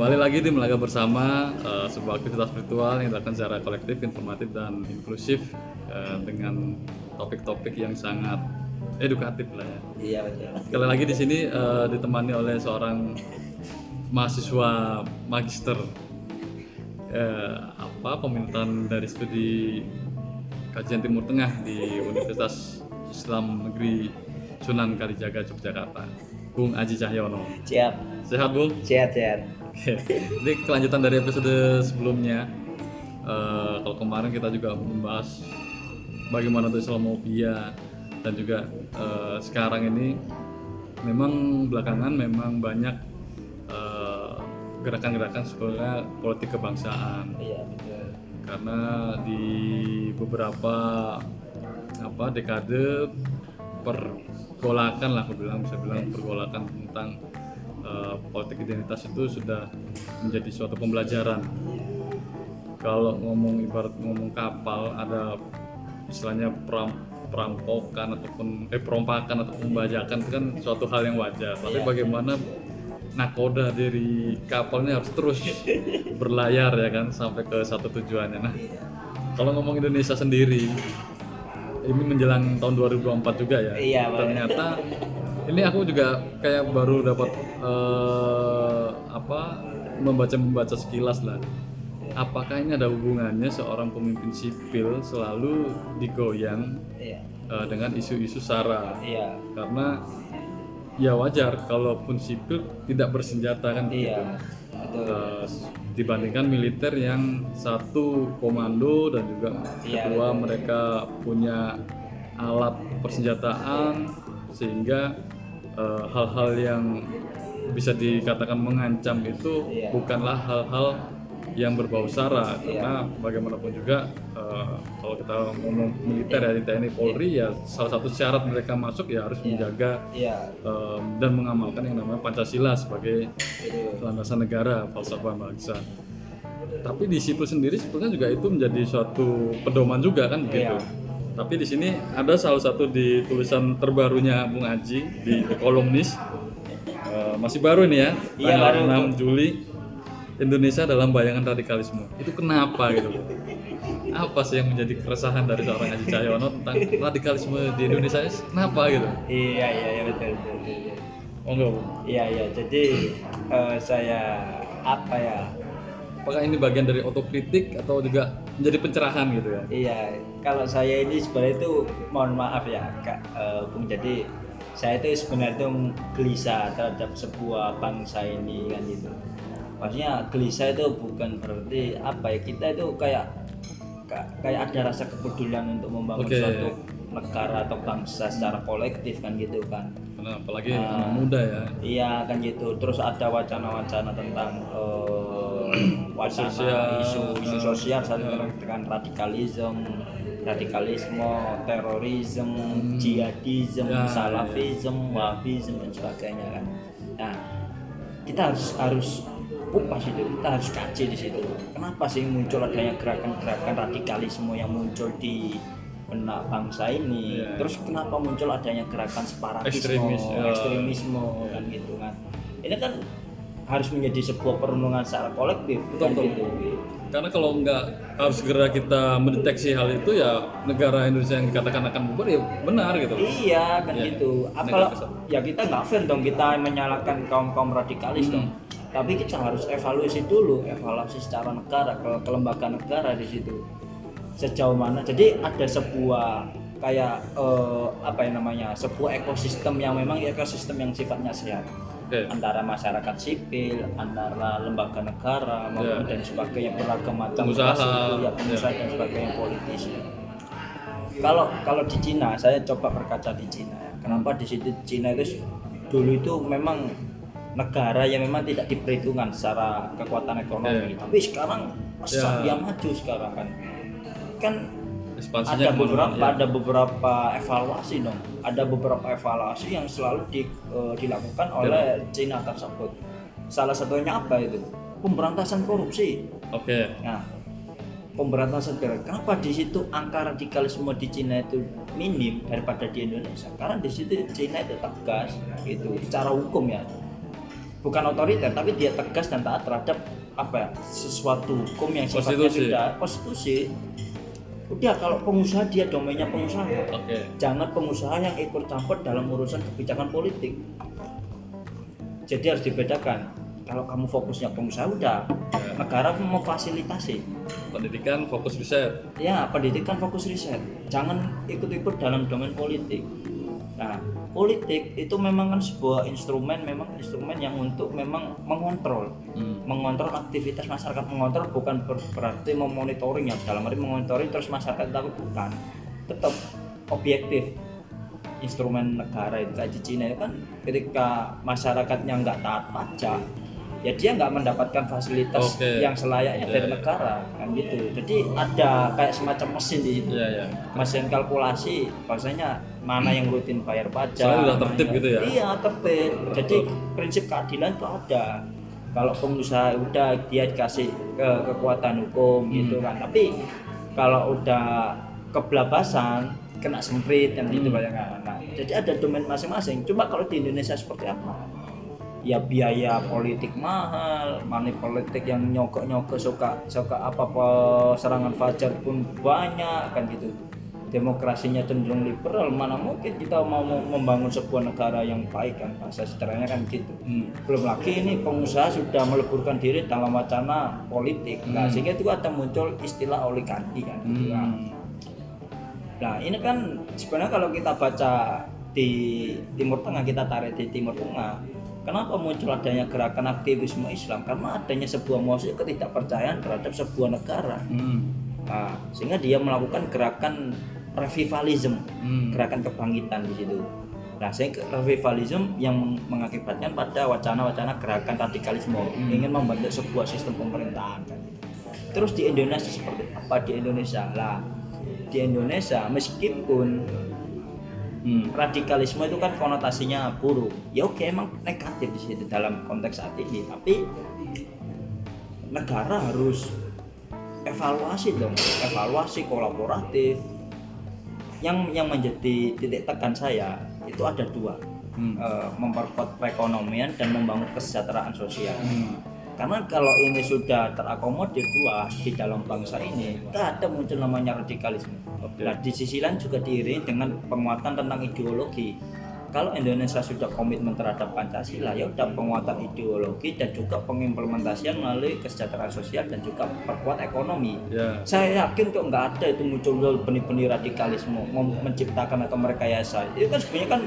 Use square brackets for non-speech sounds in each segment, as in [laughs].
Kembali lagi di Melaga Bersama, eh, sebuah aktivitas virtual yang dilakukan secara kolektif, informatif, dan inklusif eh, dengan topik-topik yang sangat edukatif lah ya. Iya betul. Sekali lagi di sini eh, ditemani oleh seorang mahasiswa magister eh, apa pemerintahan dari studi kajian Timur Tengah di Universitas Islam Negeri Sunan Kalijaga Yogyakarta, Bung Aji Cahyono. Siap. Sehat Bung? Sehat sehat. Oke, [laughs] ini kelanjutan dari episode sebelumnya. Eh, kalau kemarin kita juga membahas bagaimana itu Islamofobia dan juga eh, sekarang ini memang belakangan memang banyak eh, gerakan-gerakan sebenarnya politik kebangsaan Iya betul. karena di beberapa apa dekade pergolakan lah aku bilang bisa bilang pergolakan tentang eh, politik identitas itu sudah menjadi suatu pembelajaran. Kalau ngomong ibarat ngomong kapal ada istilahnya peram, perampokan ataupun eh perompakan atau pembajakan itu kan suatu hal yang wajar. Tapi bagaimana nakoda dari kapalnya harus terus berlayar ya kan sampai ke satu tujuannya. Nah kalau ngomong Indonesia sendiri ini menjelang tahun 2024 juga ya Iya, ternyata ini aku juga kayak baru dapat eh, apa membaca membaca sekilas lah apakah ini ada hubungannya seorang pemimpin sipil selalu digoyang Iya. eh, dengan isu-isu sara Iya. karena ya wajar kalaupun sipil tidak bersenjata kan Iya. Betul. Eh, dibandingkan militer yang satu komando dan juga Iya, kedua mereka punya alat persenjataan sehingga eh, hal-hal yang bisa dikatakan mengancam itu Iya. bukanlah hal-hal yang berbau sara Iya. karena bagaimanapun juga eh, kalau kita ngomong militer ya di TNI Polri ya salah satu syarat mereka masuk ya harus menjaga Iya. em, dan mengamalkan yang namanya Pancasila sebagai landasan negara falsafah bangsa. Tapi di sipil sendiri sebetulnya juga itu menjadi suatu pedoman juga kan begitu. Iya. Tapi di sini ada salah satu di tulisan terbarunya Bung Aji di The Columnist. Eh, masih baru ini ya, Iya, tanggal baru. 6 Juli. Indonesia dalam bayangan radikalisme. Itu kenapa gitu? Apa sih yang menjadi keresahan dari seorang Aji Cahyono tentang radikalisme di Indonesia? Kenapa gitu? Iya iya iya betul betul. betul. Oh enggak. Iya iya jadi eh, saya apa ya? Apakah ini bagian dari otokritik atau juga menjadi pencerahan gitu ya? Iya kalau saya ini sebenarnya itu mohon maaf ya kak Bung jadi saya itu sebenarnya itu gelisah terhadap sebuah bangsa ini kan gitu. Maksudnya gelisah itu bukan berarti apa ya kita itu kayak ka- kayak ada rasa kepedulian untuk membangun Oke. suatu negara atau bangsa secara kolektif kan gitu kan. Karena apalagi anak muda ya. Iya kan gitu. Terus ada wacana-wacana tentang eh, [clears throat] wacana Sosial. isu isu sosial saling dengan radikalisme, radikalisme, terorisme, jihadisme, Ya, salafisme, wahabisme dan sebagainya kan. Nah, kita harus harus kupas itu, kita harus kaji di situ. Kenapa sih muncul adanya gerakan-gerakan radikalisme yang muncul di benak bangsa ini? Iya. Terus kenapa muncul adanya gerakan separatisme, Ekstremis, ya. ekstremisme kan gitu kan? Ini kan harus menjadi sebuah perenungan secara kolektif Betul. gitu. Karena kalau nggak harus segera kita mendeteksi hal itu ya negara Indonesia yang dikatakan akan bubar ya benar gitu. Iya kan Iya. gitu. Apalah ya kita nggak fair dong kita menyalahkan kaum kaum radikalis Hmm. dong. Tapi kita harus evaluasi dulu, evaluasi secara negara ke, ke lembaga negara di situ. Sejauh mana? Jadi ada sebuah kayak eh, apa yang namanya sebuah ekosistem yang memang ekosistem yang sifatnya sehat Oke. antara masyarakat sipil, antara lembaga negara maupun Ya. dan sebagainya beragam macam Pengusaha. itu, ya pengusaha dan sebagainya politisi. Kalau kalau di Cina, saya coba berkaca di Cina. ya. Kenapa di situ Cina itu dulu itu memang negara yang memang tidak diperhitungkan secara kekuatan ekonomi, tapi sekarang pesat Ya. yang maju sekarang kan. Kan Ekspansinya ada beberapa ya. ada beberapa evaluasi dong ada beberapa evaluasi yang selalu di- eh, dilakukan oleh Cina tersebut. Salah satunya apa itu? Pemberantasan korupsi. Oke. nah pemberantasan korupsi kenapa di situ angka radikalisme di Cina itu minim daripada di Indonesia? Karena di situ Cina itu tegas gitu secara hukum ya. Bukan otoriter tapi dia tegas dan taat terhadap apa ya sesuatu hukum yang sifatnya Konstitusi. sudah konstitusi udah kalau pengusaha dia domainnya pengusaha. Oke. Jangan pengusaha yang ikut campur dalam urusan kebijakan politik. Jadi harus dibedakan. Kalau kamu fokusnya pengusaha udah. Ya. negara memfasilitasi. Pendidikan fokus riset. Ya pendidikan fokus riset. Jangan ikut-ikut dalam domain politik. Nah politik itu memang kan sebuah instrumen memang instrumen yang untuk memang mengontrol. Hmm. mengontrol aktivitas masyarakat mengontrol bukan ber- berarti memonitoring ya dalam arti memonitoring terus masyarakat tapi bukan. Tetap objektif. Instrumen negara itu kayak di Cina itu kan ketika masyarakatnya nggak taat pajak ya dia nggak mendapatkan fasilitas Oke. yang selayaknya Iya, dari iya. negara kan gitu jadi ada kayak semacam mesin di situ iya ya mesin kalkulasi bahwasanya mana yang rutin bayar pajak Soalnya udah mana tertib yang- gitu ya? iya tertib jadi prinsip keadilan itu ada kalau pengusaha udah dia dikasih ke kekuatan hukum Hmm. gitu kan tapi kalau udah kebelabasan kena semprit kan gitu Hmm. banyak kan nah, jadi ada domain masing-masing cuma kalau di Indonesia seperti apa ya biaya politik mahal, money politik yang nyogok-nyogok suka suka apa apa serangan fajar pun banyak kan gitu. Demokrasinya cenderung liberal, mana mungkin kita mau membangun sebuah negara yang baik kan, bahasa sederhananya kan gitu. Hmm. Belum lagi ini pengusaha sudah meleburkan diri dalam wacana politik, nah Hmm. sehingga itu ada muncul istilah oligarki kan. gitu kan. Hmm. Nah ini kan sebenarnya kalau kita baca di Timur Tengah kita tarik di Timur Tengah, kenapa muncul adanya gerakan aktivisme Islam? Karena adanya sebuah musik ketidakpercayaan terhadap sebuah negara. Hmm. Nah, sehingga dia melakukan gerakan revivalism, Hmm. gerakan kebangkitan di situ. Nah, sehingga revivalism yang meng- mengakibatkan pada wacana-wacana gerakan radikalisme ingin membentuk sebuah sistem pemerintahan. Terus di Indonesia seperti apa di Indonesia? Lah, di Indonesia meskipun Hmm. radikalisme itu kan konotasinya buruk ya oke emang negatif di situ dalam konteks saat ini tapi negara harus evaluasi dong evaluasi kolaboratif yang yang menjadi titik tekan saya itu ada dua Hmm. Eh, memperkuat perekonomian dan membangun kesejahteraan sosial Hmm. Karena kalau ini sudah terakomodir dua di dalam bangsa ini tidak ada muncul namanya radikalisme. Nah, di sisi lain juga diiringi dengan penguatan tentang ideologi. Kalau Indonesia sudah komitmen terhadap Pancasila, ya udah penguatan ideologi dan juga pengimplementasian melalui kesejahteraan sosial dan juga perkuat ekonomi. Ya. Saya yakin kok nggak ada itu muncul benih-benih radikalisme, mau menciptakan atau merekayasa. Itu kan sebenarnya kan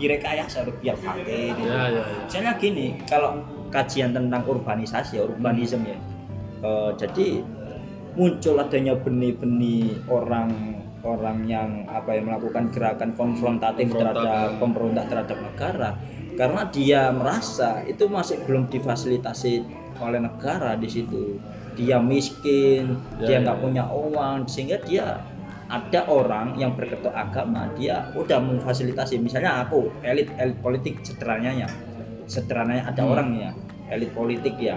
direkayasa biar pakai. Gitu. Ya, ya, ya. Misalnya gini, kalau kajian tentang urbanisasi, ya, urbanisme ya. Eh, jadi muncul adanya benih-benih orang orang yang apa ya melakukan gerakan konfrontatif terhadap pemberontak terhadap negara karena dia merasa itu masih belum difasilitasi oleh negara di situ dia miskin dia Ya, ya, nggak ya. punya uang sehingga dia ada orang yang berketok agama dia udah memfasilitasi misalnya aku elit elit politik sederhananya sederhananya ada Hmm. orang ya elit politik ya.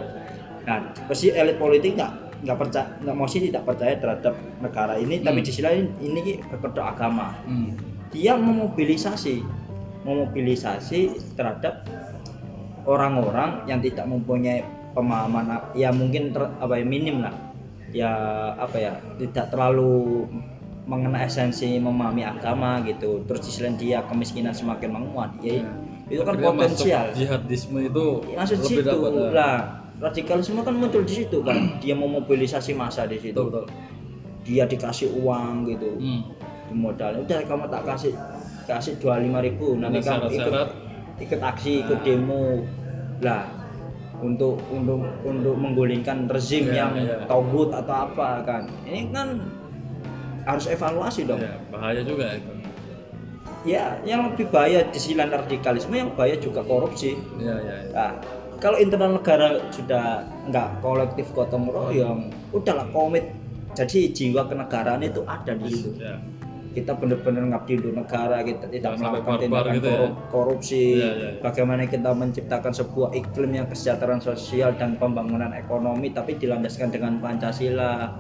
Nah pasti elit politik nggak nggak percaya nggak mesti tidak percaya terhadap negara ini tapi Hmm. di sisi lain ini berkedok agama. Hmm. dia memobilisasi memobilisasi terhadap orang-orang yang tidak mempunyai pemahaman ya mungkin ter- apa ya minim lah. Ya apa ya tidak terlalu mengenai esensi memahami agama gitu. Terus di sisi lain dia kemiskinan semakin menguat. Ya itu kan Akhirnya potensial. jihadisme itu masuk lebih situ. dapat ya. lah radikalisme kan muncul di situ kan dia memobilisasi massa di situ. Betul betul. dia dikasih uang gitu. Hmm. di modal. Udah kamu tak kasih kasih dua lima ribu. Nanti kamu ikut ikut aksi ikut demo. Lah untuk untuk untuk menggulingkan rezim Iya, yang iya. togut atau apa kan. Ini kan harus evaluasi dong. Ya, bahaya juga itu. Ya yang lebih bahaya di sisi radikalisme yang bahaya juga korupsi Ya, ya, ya. Nah, kalau internal negara sudah nggak kolektif gotong royong, udahlah komit. Jadi jiwa kenegaraan itu ada di situ. Ya. Kita benar-benar ngabdi untuk negara, kita tidak sampai melakukan tindakan gitu ya. korup- korupsi. Iya, iya, iya. Bagaimana kita menciptakan sebuah iklim yang kesejahteraan sosial dan pembangunan ekonomi, tapi dilandaskan dengan Pancasila.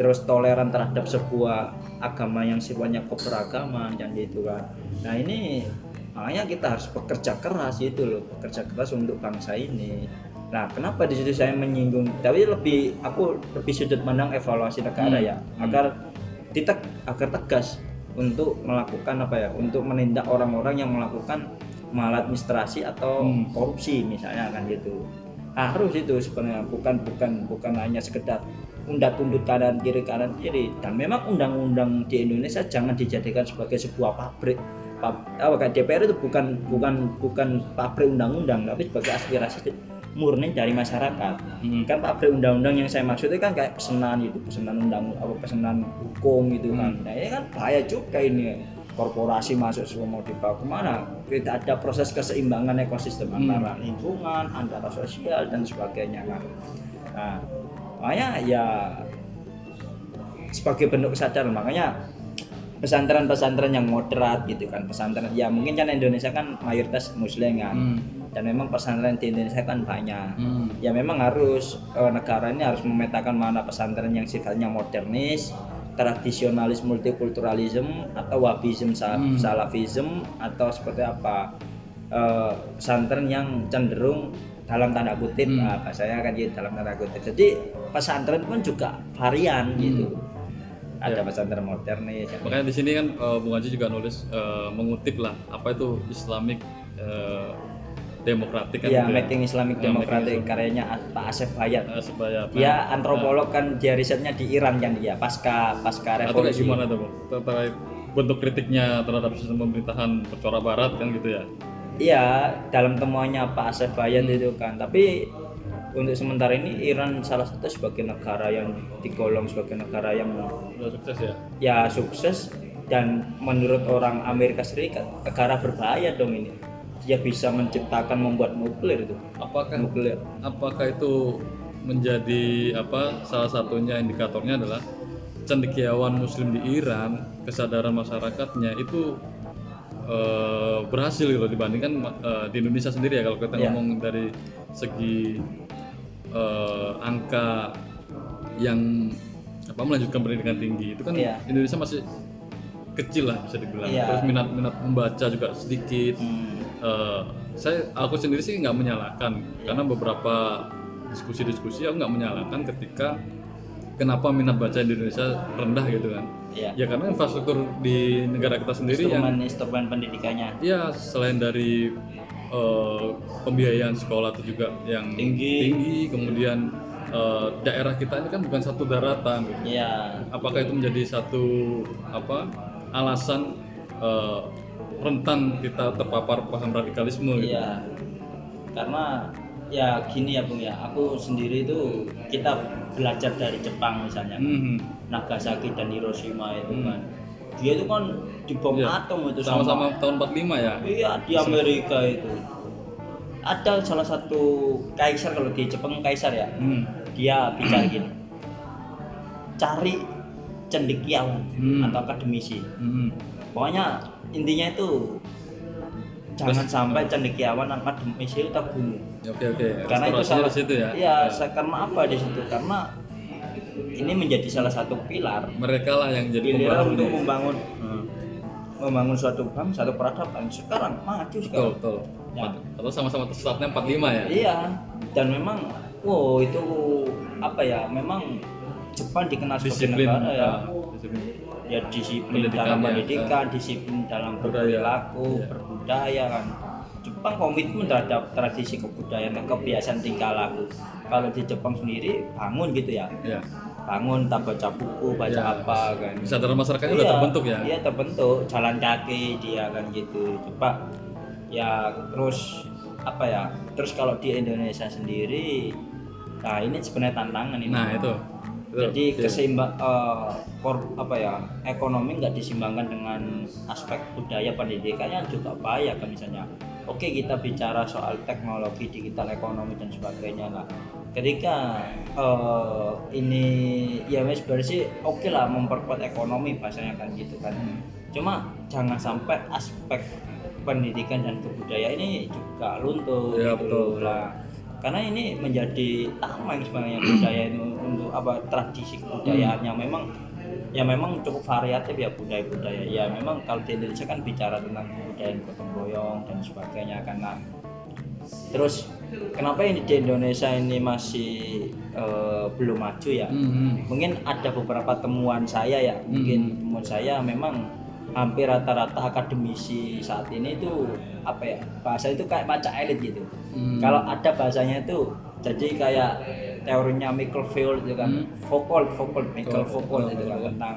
Terus toleran terhadap sebuah agama yang sifatnya keberagaman dan gitu kan. Nah ini makanya kita harus bekerja keras itu loh bekerja keras untuk bangsa ini nah kenapa di situ saya menyinggung tapi lebih aku lebih sudut pandang evaluasi negara Hmm. ya agar titek agar tegas untuk melakukan apa ya untuk menindak orang-orang yang melakukan maladministrasi atau Hmm. korupsi misalnya kan gitu harus itu sebenarnya bukan bukan bukan hanya sekedar undat undut kanan kiri kanan kiri. Dan memang undang-undang di Indonesia jangan dijadikan sebagai sebuah pabrik. Pab- apa DPR itu bukan bukan bukan pabrik undang-undang tapi sebagai aspirasi murni dari masyarakat. Hmm. kan pabrik undang-undang yang saya maksud itu kan kayak pesanan itu pesanan undang apa pesanan hukum gitu kan. Hmm. nah ini kan bahaya juga ini korporasi masuk semua mau dibawa ke mana tidak ada proses keseimbangan ekosistem Hmm. antara lingkungan antara sosial dan sebagainya kan nah makanya ya sebagai bentuk kesadaran makanya pesantren-pesantren yang moderat gitu kan pesantren ya mungkin kan Indonesia kan mayoritas muslim kan Hmm. dan memang pesantren di Indonesia kan banyak Hmm. ya memang harus eh, negara ini harus memetakan mana pesantren yang sifatnya modernis tradisionalis multikulturalisme atau wabism Hmm. salafism atau seperti apa Eh, pesantren yang cenderung dalam tanda kutip Hmm. nah, bahasanya kan gitu dalam tanda kutip jadi pesantren pun juga varian gitu ada Ya. pesantren modernis yang- Makanya di sini kan eh, Bung Haji juga nulis eh, mengutip lah apa itu Islamic eh, demokratik kan ya. gitu making Islamic Ya, Democratic making karyanya Pak Asef Bayat Eh, supaya dia antropolog kan dia risetnya di Iran kan dia pasca pasca atau revolusi. gimana tuh terkait bentuk kritiknya terhadap sistem pemerintahan percora barat kan gitu ya? Iya, dalam temuannya Pak Asef Bayat Hmm. itu kan. Tapi untuk sementara ini Iran salah satu sebagai negara yang digolong sebagai negara yang udah sukses ya? Ya sukses dan menurut orang Amerika Serikat negara berbahaya dong ini. Dia bisa menciptakan membuat nuklir itu. apakah Nuklir. apakah itu menjadi apa salah satunya indikatornya adalah cendekiawan muslim di Iran kesadaran masyarakatnya itu eh, berhasil gitu dibandingkan eh, di Indonesia sendiri ya kalau kita Ya. ngomong dari segi eh, angka yang apa melanjutkan pendidikan tinggi itu kan Iya. Indonesia masih kecil lah bisa dibilang Iya. terus minat minat membaca juga sedikit Hmm. Eh, saya aku sendiri sih nggak menyalahkan karena beberapa diskusi-diskusi aku nggak menyalahkan ketika kenapa minat baca di Indonesia rendah gitu kan Iya. ya karena infrastruktur di negara kita sendiri yang Instrumen instrumen pendidikannya ya selain dari eh, pembiayaan sekolah itu juga yang Tinggi. tinggi kemudian eh, daerah kita ini kan bukan satu daratan gitu Iya. apakah itu menjadi satu apa alasan eh, rentan kita terpapar paham radikalisme gitu Iya. Karena ya gini ya Bung ya, aku sendiri itu kita belajar dari Jepang misalnya. Mhm. Nagasaki dan Hiroshima itu kan. Dia itu kan dibom Iya. atom itu sama-sama tahun 45 ya Iya, di Amerika itu. Ada salah satu kaisar kalau di Jepang kaisar ya. Hmm. Dia bicara gini. Cari cendekiawan Hmm. atau akademisi. Mhm. Pokoknya intinya itu jangan sampai cendekiawan akademisi itu terbunuh. oke oke Karena itu salah situ ya Iya, sa- karena apa di situ? Karena ini menjadi salah satu pilar mereka lah yang jadi pilar pembangun untuk ini. membangun Hmm. membangun suatu bangsa, satu peradaban. Sekarang maju betul sekarang. betul Ya. atau sama-sama tersesatnya 45 ya Iya, dan memang wow itu apa ya? Memang Jepang dikenal sebagai negara ya. disiplin Ya disiplin Pendidikan dalam ya, pendidikan, disiplin dalam berperilaku, Iya. berbudaya kan. Jepang komitmen terhadap tradisi kebudayaan dan kebiasaan tingkah laku. Kalau di Jepang sendiri bangun gitu ya, ya bangun tak baca buku, baca Ya, apa kan. kesadaran masyarakatnya udah Iya, terbentuk ya Iya terbentuk, jalan kaki dia kan gitu. Coba ya terus apa ya? Terus kalau di Indonesia sendiri, nah ini sebenarnya tantangan ini. nah itu. Jadi keseimbang eh, kor- apa ya ekonomi nggak diseimbangkan dengan aspek budaya pendidikannya juga bahaya kan misalnya. Oke kita bicara soal teknologi digital ekonomi dan sebagainya lah. Ketika eh, ini ya wes sih oke lah memperkuat ekonomi bahasanya kan gitu kan. Cuma jangan sampai aspek pendidikan dan kebudayaan ini juga luntur Ya, gitu betul. lah karena ini menjadi tameng sebenarnya budaya itu untuk apa tradisi kebudayaannya. Memang ya memang cukup variatif ya budaya-budaya. Ya memang kalau di Indonesia kan bicara tentang budaya gotong royong dan sebagainya. Karena terus kenapa ini di Indonesia ini masih eh, belum maju ya? Hmm. mungkin ada beberapa temuan saya ya. Mungkin temuan saya memang hampir rata-rata akademisi saat ini itu apa ya bahasa itu kayak baca elit gitu. Hmm. kalau ada bahasanya itu jadi kayak teorinya Michael Foucault itu kan Foucault Foucault Michael Foucault itu kan tentang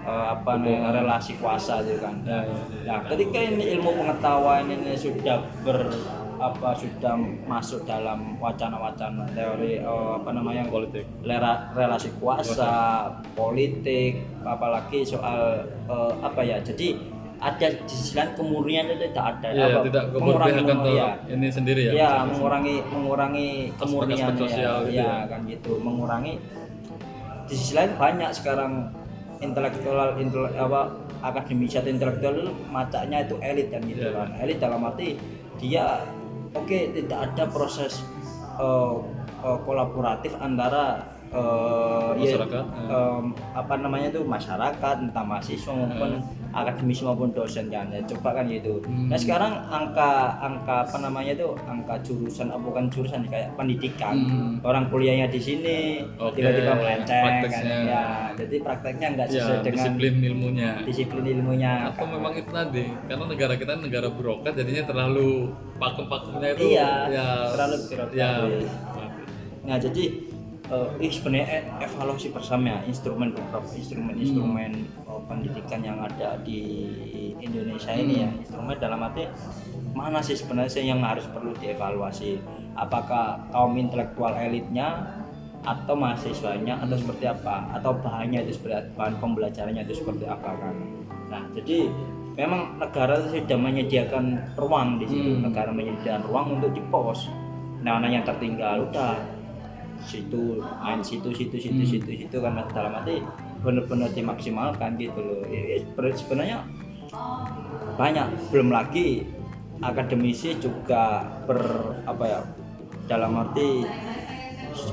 eh, apa namanya relasi kuasa itu kan Ya, ya, ya. Nah, ketika ini ilmu pengetahuan ini sudah ber apa sudah masuk dalam wacana-wacana teori eh, apa namanya Politik. lera- relasi kuasa, politik, apalagi soal eh, apa ya. Jadi ada di sisi lain kemurnian itu tidak ada Ya, apa, tidak mengurangi ya. ini sendiri ya. Ya, mengurangi mengurangi kemurnian Aspek-aspek sosial ya, gitu ya, ya. kan gitu, mengurangi di sisi lain banyak sekarang intelektual intelek apa akademisi atau intelektual itu macaknya itu elit kan gitu Iya. kan elit dalam arti dia oke tidak ada proses eh, eh, kolaboratif antara eh, ya, Masyarakat, em, apa namanya itu masyarakat entah mahasiswa maupun akademisi maupun dosen kan ya coba kan gitu Hmm. nah sekarang angka angka apa namanya itu angka jurusan apa bukan jurusan kayak pendidikan Hmm. orang kuliahnya di sini Oke, tiba-tiba melenceng kan ya jadi prakteknya nggak Ya, sesuai dengan disiplin ilmunya. disiplin ilmunya Atau memang itu tadi, karena negara kita negara birokrat jadinya terlalu pakem-pakemnya itu Iya, ya terlalu birokratis. Ya, nah jadi eh, ini sebenarnya evaluasi bersama ya instrumen beberapa instrumen-instrumen eh, pendidikan yang ada di Indonesia ini ya. Instrumen dalam arti mana sih sebenarnya yang harus perlu dievaluasi? Apakah kaum intelektual elitnya atau mahasiswanya atau seperti apa? Atau bahannya itu seperti bahan pembelajarannya itu seperti apa kan? Nah jadi memang negara itu sudah menyediakan ruang di situ. Hmm. negara menyediakan ruang untuk di pos. Nah anak yang tertinggal udah situ main situ situ situ Hmm. situ situ kan dalam arti benar-benar dimaksimalkan gitu loh. Ya, ya, sebenarnya- banyak belum lagi akademisi juga ber apa ya dalam arti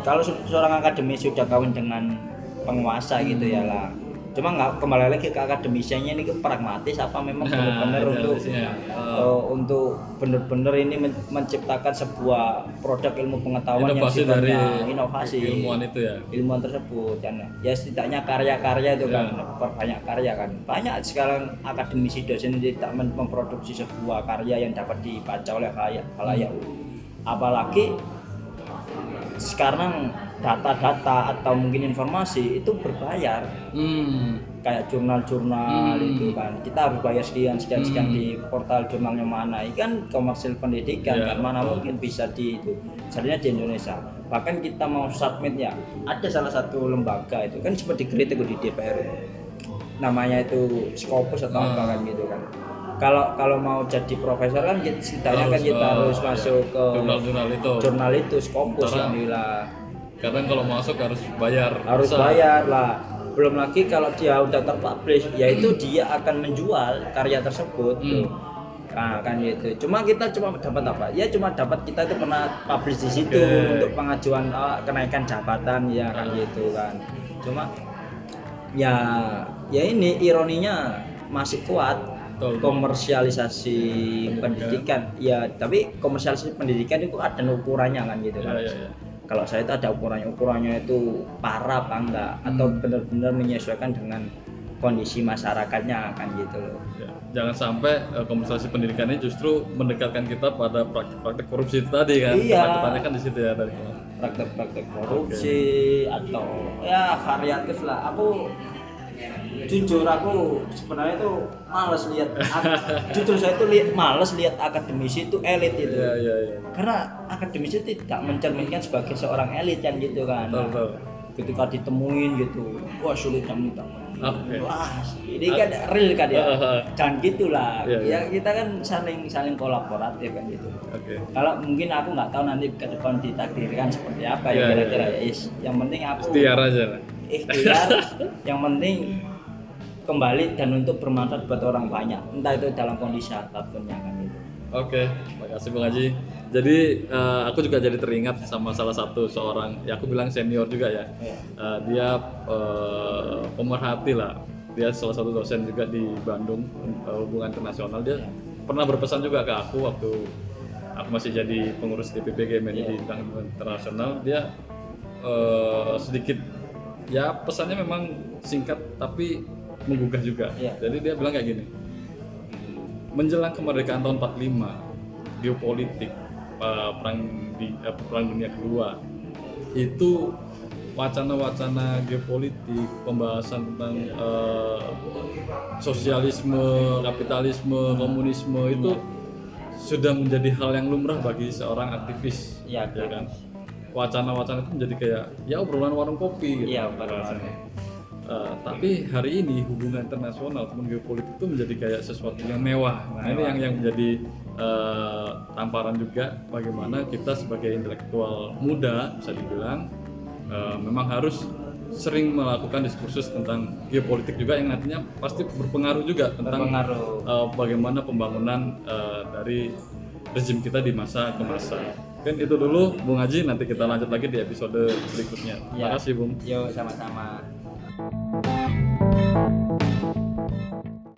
kalau se- seorang akademisi sudah kawin dengan penguasa gitu ya lah cuma nggak kembali lagi ke akademisinya ini ke pragmatis apa memang Nah, benar-benar itu untuk harusnya. eh, untuk benar-benar ini men- menciptakan sebuah produk ilmu pengetahuan inovasi yang dari inovasi ilmuwan itu ya. ilmuwan tersebut kan ya setidaknya karya-karya itu kan Ya. perbanyak karya kan banyak sekarang akademisi dosen ini tidak mem- memproduksi sebuah karya yang dapat dibaca oleh khalayak khalayak apalagi sekarang data-data atau mungkin informasi itu berbayar Hmm. kayak jurnal-jurnal Hmm. itu kan kita harus bayar sekian sekian sekian di portal jurnalnya mana ini kan komersil pendidikan Ya, kan mana mungkin bisa di itu sebenarnya di Indonesia bahkan kita mau submit ya ada salah satu lembaga itu kan seperti kritik di DPR itu. namanya itu Scopus atau Hmm. apa kan gitu kan kalau kalau mau jadi profesor kan kita setidaknya kan kita harus ya. masuk ke jurnal-jurnal itu. jurnal itu Scopus yang bilang Karena kalau masuk harus bayar. harus besar. bayar lah belum lagi kalau dia udah terpublish yaitu dia akan menjual karya tersebut Hmm. tuh. nah kan gitu cuma kita cuma dapat apa ya cuma dapat kita itu pernah publish di situ Oke. untuk pengajuan ah, kenaikan jabatan ya kan gitu kan cuma ya ya ini ironinya masih kuat Betul. komersialisasi pendidikan ya tapi komersialisasi pendidikan itu ada ukurannya kan gitu Ya, kan ya, ya. Kalau saya itu ada ukurannya ukurannya itu parah apa enggak atau Hmm. benar-benar menyesuaikan dengan kondisi masyarakatnya kan gitu loh Ya, Jangan sampai eh, komersialisasi pendidikan ini justru mendekatkan kita pada praktik-praktik korupsi itu tadi kan. Iya. Ketakutannya kan di situ ya tadi. praktek-praktek korupsi atau ya variatif lah aku jujur aku sebenarnya itu males lihat jujur saya itu lihat males lihat akademisi itu elit itu Iya, iya, iya. karena akademisi itu tidak mencerminkan sebagai seorang elit kan gitu kan Betul, betul. ketika ditemuin gitu wah sulit kamu tak Oke. wah ini kan real kan ya jangan gitulah Iya, iya. ya kita kan saling saling kolaboratif kan gitu Oke. kalau mungkin aku nggak tahu nanti ke depan ditakdirkan seperti apa ya Iya, kira-kira iya, ya Is. yang penting aku Ikhtiar aja lah. Ikhtiar [laughs] yang penting kembali dan untuk bermanfaat buat orang banyak entah itu dalam kondisi apa pun yang kan gitu Oke, makasih Bung Haji. Jadi eh, aku juga jadi teringat sama salah satu seorang, ya aku bilang senior juga ya. Iya. Eh, dia eh, pemerhati lah. Dia salah satu dosen juga di Bandung eh, hubungan internasional. Dia pernah berpesan juga ke aku waktu aku masih jadi pengurus DPP GMNI di bidang hubungan internasional. Dia eh, sedikit ya pesannya memang singkat tapi menggugah juga. Iya. Jadi dia bilang kayak gini menjelang kemerdekaan tahun 45 geopolitik eh, perang di eh, perang dunia kedua itu wacana-wacana geopolitik pembahasan tentang eh, sosialisme kapitalisme komunisme itu sudah menjadi hal yang lumrah bagi seorang aktivis Iya, ya kan wacana-wacana itu menjadi kayak ya obrolan warung kopi gitu Iya, bahasanya. Eh, tapi hari ini hubungan internasional teman geopolitik itu menjadi kayak sesuatu yang mewah. Nah ini yang yang menjadi eh, tamparan juga bagaimana kita sebagai intelektual muda bisa dibilang eh, memang harus sering melakukan diskursus tentang geopolitik juga yang nantinya pasti berpengaruh juga tentang Berpengaruh. eh, bagaimana pembangunan eh, dari rezim kita di masa ke masa. Kan itu dulu Bung Haji nanti kita lanjut lagi di episode berikutnya. Terima Ya. kasih Bung. Yo sama-sama.